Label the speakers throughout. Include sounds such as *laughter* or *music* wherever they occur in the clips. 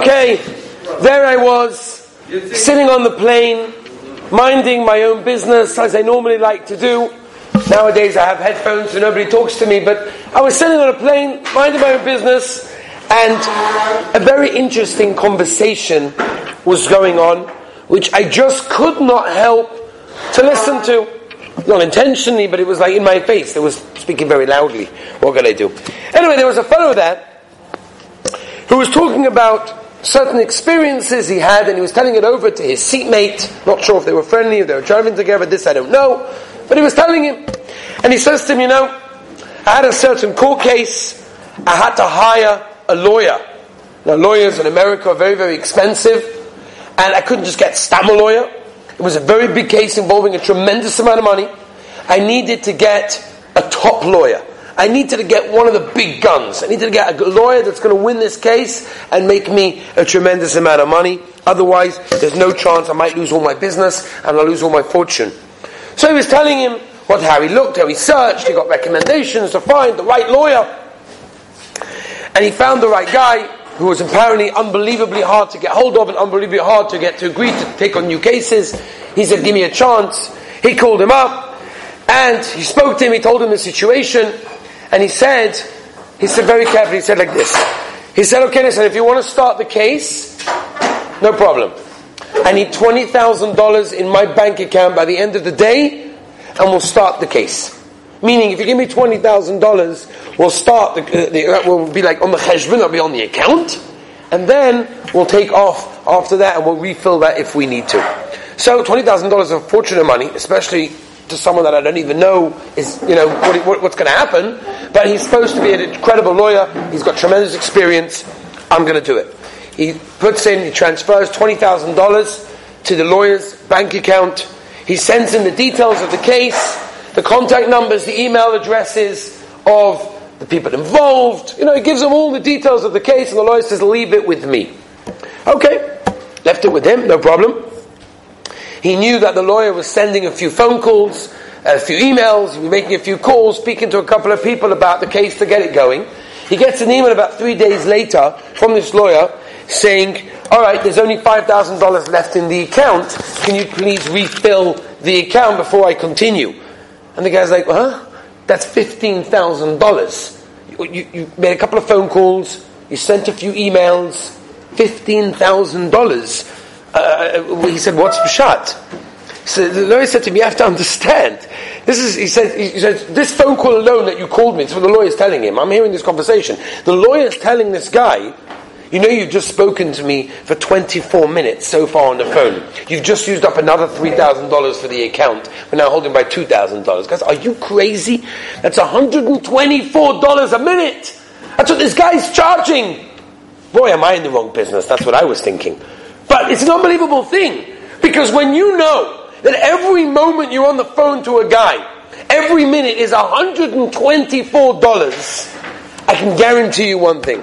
Speaker 1: Okay, there I was, sitting on the plane, minding my own business as I normally like to do. Nowadays I have headphones so nobody talks to me, but I was sitting on a plane, minding my own business, and a very interesting conversation was going on, which I just could not help to listen to. Not intentionally, but it was like in my face. They was speaking very loudly. What could I do? Anyway, there was a fellow there who was talking about certain experiences he had, and he was telling it over to his seatmate. Not sure if they were friendly, if they were driving together. This I don't know, but he was telling him, and he says to him, "You know, I had a certain court case. I had to hire a lawyer. Now, lawyers in America are very, very expensive, and I couldn't just get stam a lawyer. It was a very big case involving a tremendous amount of money. I needed to get a top lawyer." I needed to get one of the big guns. I needed to get a lawyer that's going to win this case and make me a tremendous amount of money. Otherwise, there's no chance I might lose all my business and I'll lose all my fortune. So he was telling him what, how he looked, how he searched, he got recommendations to find the right lawyer. And he found the right guy who was apparently unbelievably hard to get hold of and unbelievably hard to get to agree to take on new cases. He said, give me a chance. He called him up and he spoke to him, he told him the situation. And he said, he said very carefully, he said like this. He said, okay, listen, if you want to start the case, no problem. I need $20,000 in my bank account by the end of the day, and we'll start the case. Meaning, if you give me $20,000, we'll start the, uh, the, uh, we'll be like on the cheshbon, it'll be on the account, and then we'll take off after that and we'll refill that if we need to. So $20,000 is a fortune of money, especially to someone that I don't even know is, you know, what, what, what's going to happen. But he's supposed to be an incredible lawyer. He's got tremendous experience. I'm going to do it. He puts in, he transfers $20,000 to the lawyer's bank account. He sends in the details of the case, the contact numbers, the email addresses of the people involved. You know, he gives them all the details of the case, and the lawyer says, leave it with me. Okay. Left it with him, no problem. He knew that the lawyer was sending a few phone calls, a few emails, he was making a few calls, speaking to a couple of people about the case to get it going. He gets an email about three days later from this lawyer saying, all right, there's only $5,000 left in the account. Can you please refill the account before I continue? And the guy's like, huh? That's $15,000. You, you, you made a couple of phone calls, you sent a few emails, $15,000. Uh, he said, what's Pshat? So the lawyer said to me, you have to understand. This is, he said, he said, this phone call alone that you called me, it's what the lawyer's telling him. I'm hearing this conversation. The lawyer's telling this guy, you know you've just spoken to me for 24 minutes so far on the phone. You've just used up another $3,000 for the account. We're now holding by $2,000. Guys, are you crazy? That's $124 a minute. That's what this guy's charging. Boy, am I in the wrong business. That's what I was thinking. But it's an unbelievable thing. Because when you know that every moment you're on the phone to a guy, every minute is $124, I can guarantee you one thing.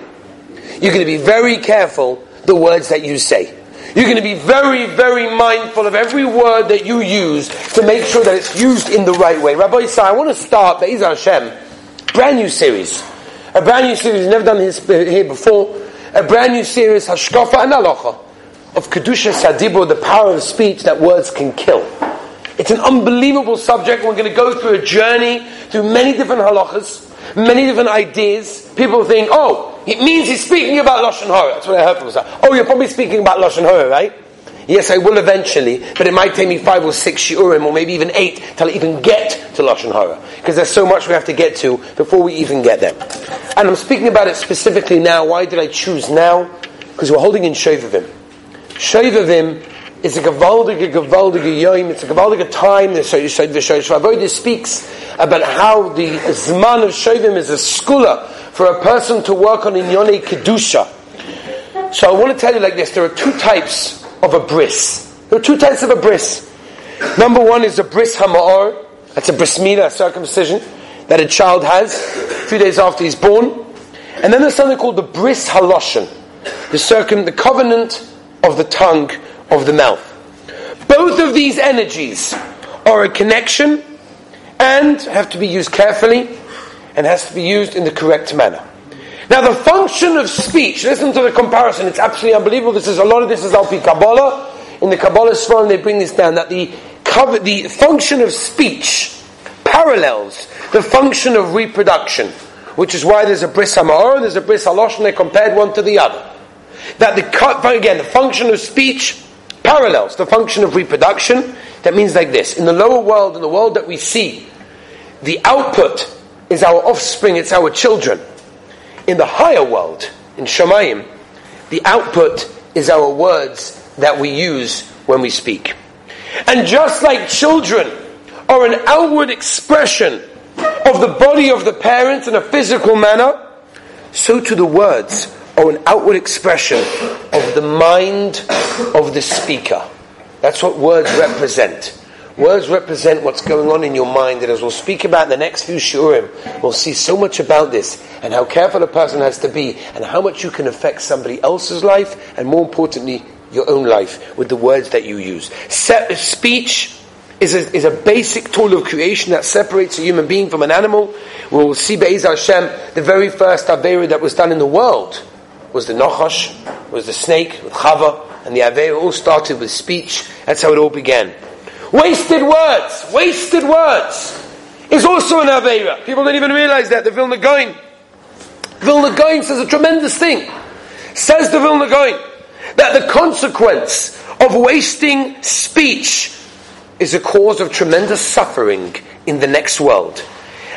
Speaker 1: You're going to be very careful the words that you say. You're going to be very, very mindful of every word that you use to make sure that it's used in the right way. Rabbi Yisrael, I want to start Be'ez Hashem, brand new series. A brand new series, never done here before. A brand new series, Hashkafa and Alocha of Kedusha Sadibo, the power of speech that words can kill. It's an unbelievable subject. We're going to go through a journey through many different halachas, many different ideas. People think, oh, it means he's speaking about Lashon Hara. That's what I heard from say. Oh, you're probably speaking about Lashon Hara, right? Yes, I will eventually, but it might take me five or six shiurim, or maybe even eight, till I even get to Lashon Hara. Because there's so much we have to get to before we even get there. And I'm speaking about it specifically now. Why did I choose now? Because we're holding in Shovavim. Shovavim is a gewaldige, gewaldige yom. It's a gewaldige time. The Shavodah speaks about how the Zman of Shovim is a segula for a person to work on Inyone Kedusha. So I want to tell you like this. There are two types of a bris. There are two types of a bris. Number one is a bris hama'or. That's a bris milah, a circumcision that a child has a few days after he's born. And then there's something called the bris haloshen, the circum, the covenant of the tongue of the mouth. Both of these energies are a connection and have to be used carefully and has to be used in the correct manner. Now the function of speech, listen to the comparison, it's absolutely unbelievable. This is a lot of this is Alpi Kabbalah. In the Kabbalah Sfarim they bring this down, that the cover, the function of speech parallels the function of reproduction, which is why there's a bris hamor and there's a bris haloshon, they compared one to the other. That the, again, the function of speech parallels the function of reproduction. That means like this. In the lower world, in the world that we see, the output is our offspring, it's our children. In the higher world, in Shemayim, the output is our words that we use when we speak. And just like children are an outward expression of the body of the parents in a physical manner, so to the words are an outward expression of the mind of the speaker. That's what words represent. Words represent what's going on in your mind, and as we'll speak about in the next few shurim, we'll see so much about this, and how careful a person has to be, and how much you can affect somebody else's life, and more importantly, your own life with the words that you use. Se- speech is a, is a basic tool of creation that separates a human being from an animal. We will see Be'ez Hashem, the very first Avera that was done in the world was the Nachash, was the snake with Chava, and the Avera all started with speech. That's how it all began. Wasted words, wasted words is also an Avera. People don't even realize that. The Vilna Gaon. Vilna Gaon says a tremendous thing. Says the Vilna Gaon that the consequence of wasting speech is a cause of tremendous suffering in the next world.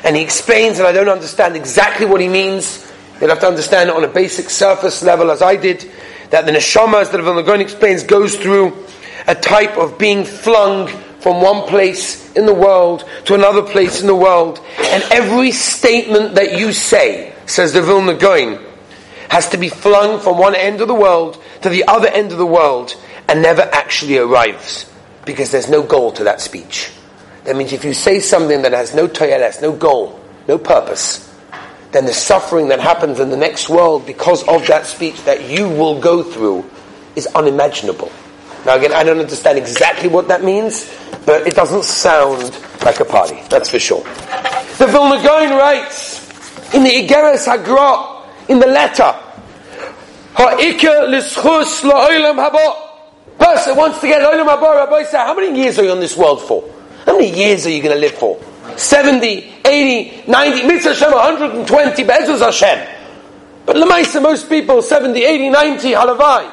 Speaker 1: And he explains, and I don't understand exactly what he means. You'll have to understand on a basic surface level, as I did, that the neshama, as the Vilna Gaon explains, goes through a type of being flung from one place in the world to another place in the world. And every statement that you say, says the Vilna Gaon, has to be flung from one end of the world to the other end of the world and never actually arrives because there's no goal to that speech. That means if you say something that has no toyeles, no goal, no purpose, then the suffering that happens in the next world because of that speech that you will go through is unimaginable. Now again, I don't understand exactly what that means, but it doesn't sound like a party, that's for sure. The Vilna Gaon writes in the Igeres Hagra, in the letter. Person wants to get olam. Rabbi how many years are you on this world for? How many years are you going to live for? 70, 80, 90, mitzvah Hashem, 120, Be'ezus Hashem. But Lamaisa, most people, 70, 80, 90, halavai.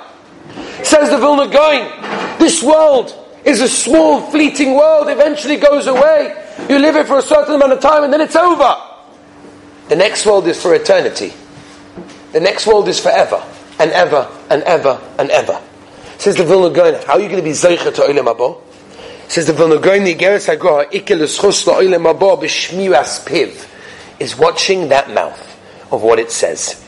Speaker 1: Says the Vilna Gaon, this world is a small, fleeting world, eventually goes away. You live it for a certain amount of time and then it's over. The next world is for eternity. The next world is forever and ever and ever and ever. Says the Vilna Gaon, how are you going to be zeicha to olam haba? Says the Vilna Gaon, the Igeres Hagra, ikel eschus haba b'shmiras piv, is watching that mouth of what it says.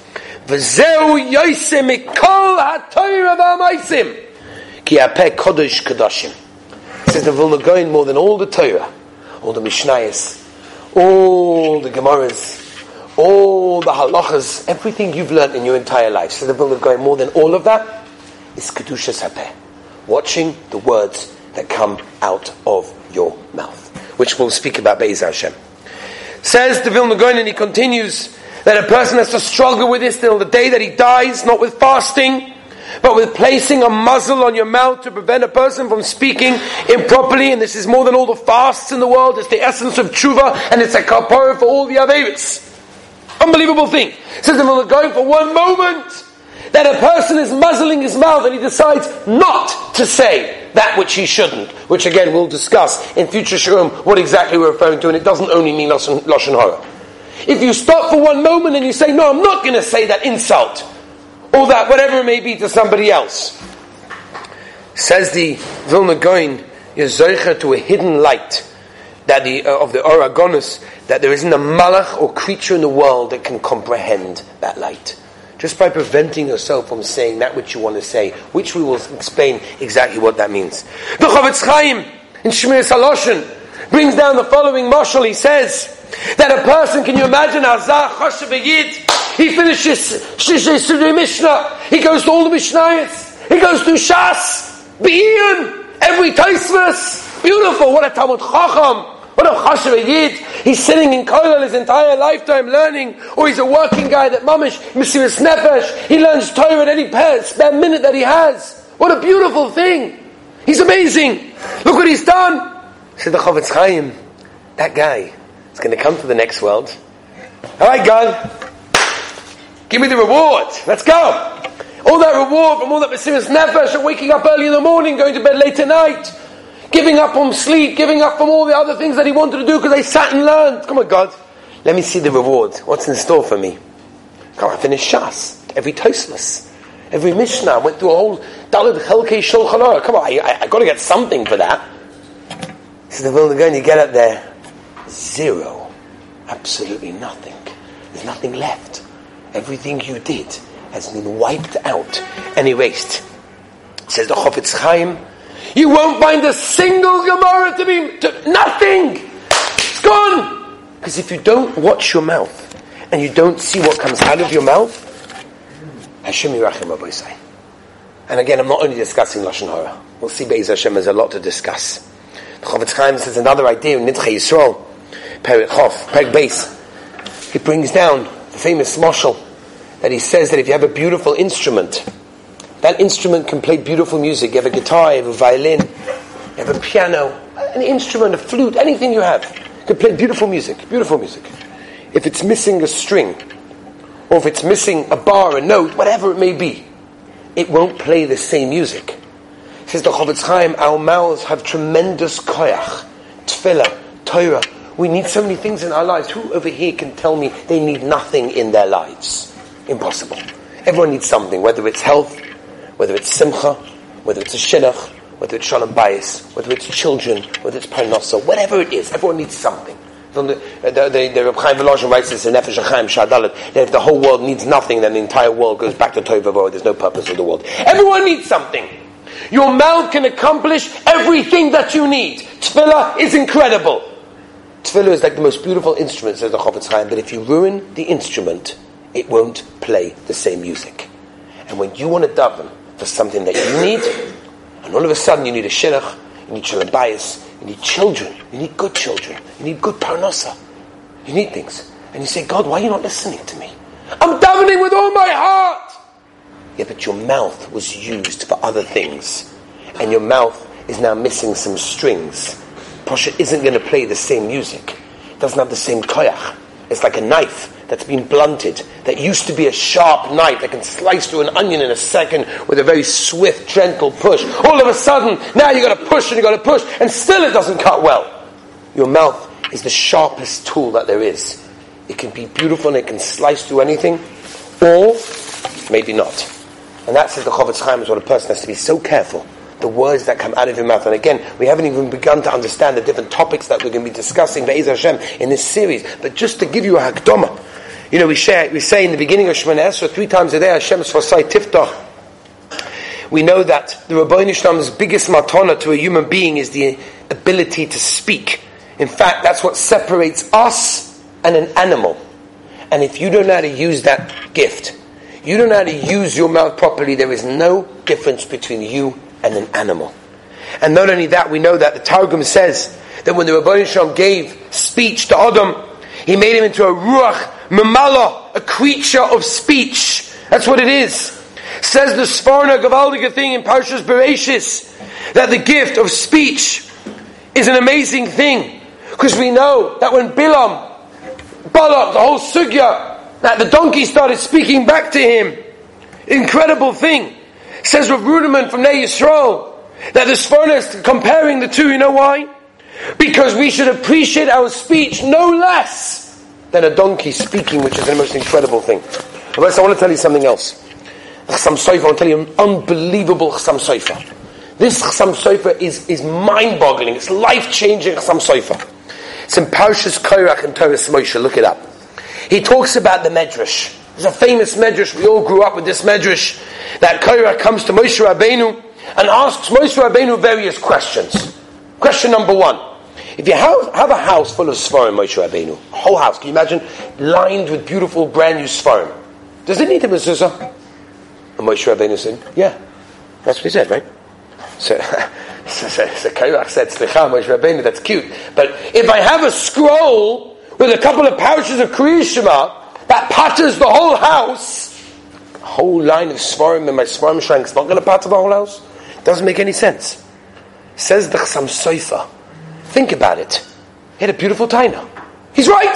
Speaker 1: V'zeu yoisem mikol ha'toyra v'amaisim, ki apeh kodesh kadashim. Says the Vilna more than all the Torah, all the Mishnayos, all the Gemaras, all the halachas, everything you've learned in your entire life. So the Vilna more than all of that is kedusha sapeh, watching the words that come out of your mouth, which we'll speak about Be'ez Hashem. Says the Vilna Gaon, and he continues that a person has to struggle with this till the day that he dies, not with fasting, but with placing a muzzle on your mouth to prevent a person from speaking improperly. And this is more than all the fasts in the world. It's the essence of tshuva, and it's a kapara for all the averis. Unbelievable thing. Says that going for one moment that a person is muzzling his mouth and he decides not to say that which he shouldn't, which again we'll discuss in future shurim what exactly we're referring to, and it doesn't only mean Lashon, Lashon Hara. If you stop for one moment and you say, no, I'm not going to say that insult, or that whatever it may be to somebody else, says the Vilna Gaon, you're to a hidden light that the, uh, of the Or Haganuz, that there isn't a malach or creature in the world that can comprehend that light. Just by preventing yourself from saying that which you want to say, which we will explain exactly what that means. The Chofetz Chaim in Shmiras Haloshon brings down the following mashal. He says that a person, can you imagine, Choshev he finishes Shishei Mishnah, he goes to all the Mishnayos, he goes to Shas, Be'iyun, every Taisvus, beautiful, what a Talmud Chacham, what a Chashav Yid. He's sitting in Kollel his entire lifetime learning, or he's a working guy that mamish, Mesiris Nefesh, he learns Torah at any spare minute that he has. What a beautiful thing! He's amazing! Look what he's done! Said the Chofetz Chaim, that guy is going to come to the next world. Alright, God, give me the reward. Let's go! All that reward from all that Mesiris Nefesh of waking up early in the morning, going to bed late at night, giving up on sleep, giving up on all the other things that he wanted to do because they sat and learned. Come on, God, let me see the reward. What's in store for me? Come on, I finished Shas, every Tosfos, every Mishnah. I went through a whole Dalad Chelkei Shulchan Come on, I, I, I got to get something for that. Said, "The going you get up there, zero, absolutely nothing. There's nothing left. Everything you did has been wiped out and erased." Says the Chofetz Chaim, you won't find a single Gemara to be to, nothing. It's gone. Because if you don't watch your mouth and you don't see what comes out of your mouth, Hashem Yirachim say. And again, I'm not only discussing lashon hara. We'll see Beis Hashem. There's a lot to discuss. The Chofetz Chaim says another idea in Nidchei Yisrael, Perik Chof, Perik Beis. He brings down the famous mashal that he says that if you have a beautiful instrument that instrument can play beautiful music. You have a guitar, you have a violin, you have a piano, an instrument, a flute, anything you have. can play beautiful music, beautiful music. If it's missing a string, or if it's missing a bar, a note, whatever it may be, it won't play the same music. Says the Chofetz Chaim, our mouths have tremendous koyach, tefillah, Torah. We need so many things in our lives. Who over here can tell me they need nothing in their lives? Impossible. Everyone needs something, whether it's health, whether it's simcha, whether it's a shidduch, whether it's shalom bayis, whether it's children, whether it's parnasa, whatever it is, everyone needs something. The, the, Reb Chaim Volozhin writes this in Nefesh Chaim Shadalit, that if the whole world needs nothing, then the entire world goes back to Toivavo, there's no purpose for the world. Everyone needs something. Your mouth can accomplish everything that you need. Tefillah is incredible. Tefillah is like the most beautiful instrument, says the Chofetz Chaim, but if you ruin the instrument, it won't play the same music. And when you want to daven, for something that you need, and all of a sudden you need a shidduch, you need shalom bayis, you need children, you need good children, you need good parnasa, you need things. And you say, God, why are you not listening to me? I'm davening with all my heart! Yeah, but your mouth was used for other things, and your mouth is now missing some strings. Pasha isn't going to play the same music. It doesn't have the same koyach. It's like a knife that's been blunted, that used to be a sharp knife that can slice through an onion in a second with a very swift, gentle push. All of a sudden, now you've got to push and you've got to push, and still it doesn't cut well. Your mouth is the sharpest tool that there is. It can be beautiful and it can slice through anything, or maybe not. And that says the Chofetz Chaim is what a person has to be so careful the words that come out of your mouth. And again, we haven't even begun to understand the different topics that we're going to be discussing Be'ez Hashem in this series. But just to give you a hakdoma, you know, we, share, we say in the beginning of Shemoneh Esrei three times a day, Hashem Sfasai Tiftach. We know that the Rabbi Shalom's biggest matana to a human being is the ability to speak. In fact, that's what separates us and an animal. And if you don't know how to use that gift, you don't know how to use your mouth properly, there is no difference between you and an animal. And not only that, we know that the Targum says that when the Rabbi Shalom gave speech to Adam, he made him into a ruach Mamala, a creature of speech. That's what it is. Says the Sforno Gavaldiga thing in Parshas Bereshis that the gift of speech is an amazing thing. Because we know that when Bilam, Balak, the whole sugya, that the donkey started speaking back to him, incredible thing. Says Rav Ruderman from Ner Yisrael that the Sforno is comparing the two, you know why? Because we should appreciate our speech no less than a donkey speaking, which is the most incredible thing. But I want to tell you something else. Chasam Sofer, I want to tell you an unbelievable Chasam Sofer. This Chasam Sofer is, is mind-boggling. It's life-changing Chasam Sofer. It's in Parshas Korach and Toras Moshe. Look it up. He talks about the Medrash. There's a famous Medrash. We all grew up with this Medrash. That Korach comes to Moshe Rabbeinu and asks Moshe Rabbeinu various questions. Question number one. If you have, have a house full of Svarim, Moshe Rabbeinu, whole house, can you imagine, lined with beautiful brand new Svarim, does it need a mezuzah? And Moshe Rabbeinu said, yeah. That's what he said, right? So, *laughs* so, so, so Korach said, Slicha, Moshe Rabbeinu, that's cute. But if I have a scroll with a couple of parishes of Kriyishma, that patters the whole house, a whole line of Svarim in my Svarim shrine is not going to patter the whole house. Doesn't make any sense. Says the Chassam Sofer. Think about it. He had a beautiful taina. He's right.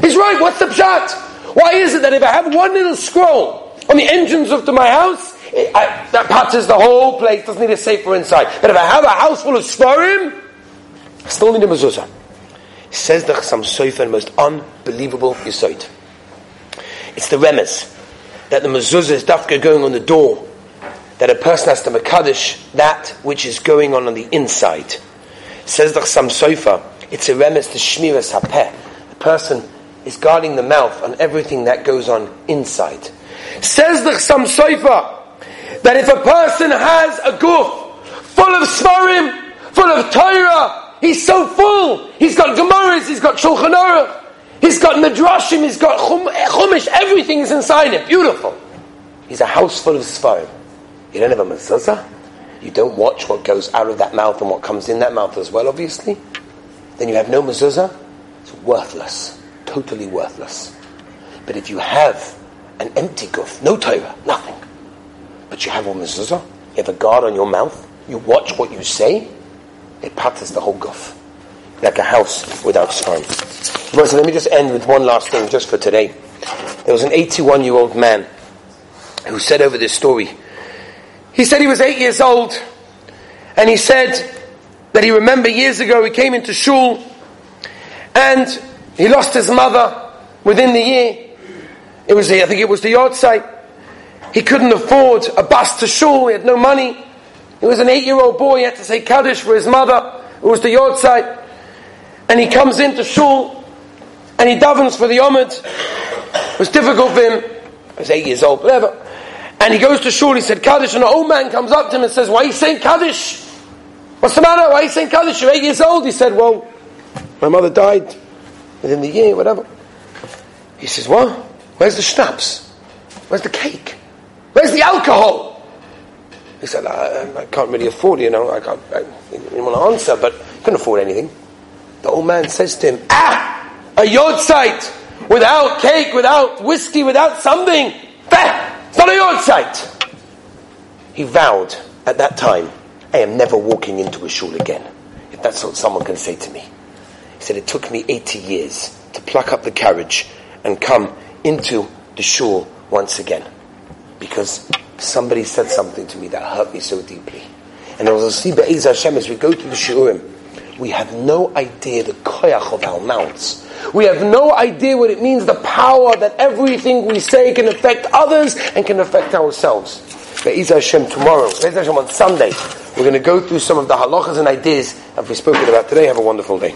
Speaker 1: He's right. What's the pshat? Why is it that if I have one little scroll on the engines of my house, it, I, that patches the whole place, doesn't need a safer inside. But if I have a house full of svarim, I still need a mezuzah. Says the Chassam Sofer, most unbelievable yisoid. It's the remes that the mezuzah is dafka going on the door, that a person has to makadish that which is going on on the inside. Says the Chassam Sofer, it's a remes to shmiras hapeh. The person is guarding the mouth on everything that goes on inside. Says the Chassam Sofer that if a person has a goof full of svarim, full of Torah, he's so full. He's got Gemaras, he's got Shulchan Aruch, he's got Midrashim, he's got Chumash, everything is inside it. Beautiful. He's a house full of svarim. You don't have a mezuzah? You don't watch what goes out of that mouth and what comes in that mouth as well, obviously? Then you have no mezuzah? It's worthless. Totally worthless. But if you have an empty goof, no Torah, nothing, but you have a mezuzah, you have a guard on your mouth, you watch what you say, it patters the whole goof. Like a house without spine. So let me just end with one last thing just for today. There was an 81 year old man who said over this story. He said he was eight years old and he said that he remembered years ago he came into shul and he lost his mother within the year. It was, the I think it was the yahrzeit. He couldn't afford a bus to shul. He had no money. He was an eight-year-old boy. He had to say kaddish for his mother. It was the yahrzeit. And he comes into shul and he davens for the omid. It was difficult for him. He was eight years old, whatever. And he goes to shul. He said kaddish, and an old man comes up to him and says, "Why are you saying kaddish? What's the matter? Why are you saying kaddish? You're eight years old." He said, "Well, my mother died within the year, whatever." He says, "What? Where's the schnapps? Where's the cake? Where's the alcohol?" He said, I, I can't really afford, you know, I, can't, I didn't want to answer, but I couldn't afford anything. The old man says to him, Ah! A yahrzeit! Without cake, without whiskey, without something! Bah! Not a yahrzeit! He vowed at that time, I am never walking into a shul again. If that's what someone can say to me. He said, It took me 80 years to pluck up the courage and come into the shul once again. Because somebody said something to me that hurt me so deeply. And as I see as we go through the Shiurim, we have no idea the koyach of our mouths. We have no idea what it means, the power that everything we say can affect others and can affect ourselves. Be'ez Hashem tomorrow, Be'ez Hashem on Sunday, we're going to go through some of the halachas and ideas that we've spoken about today. Have a wonderful day.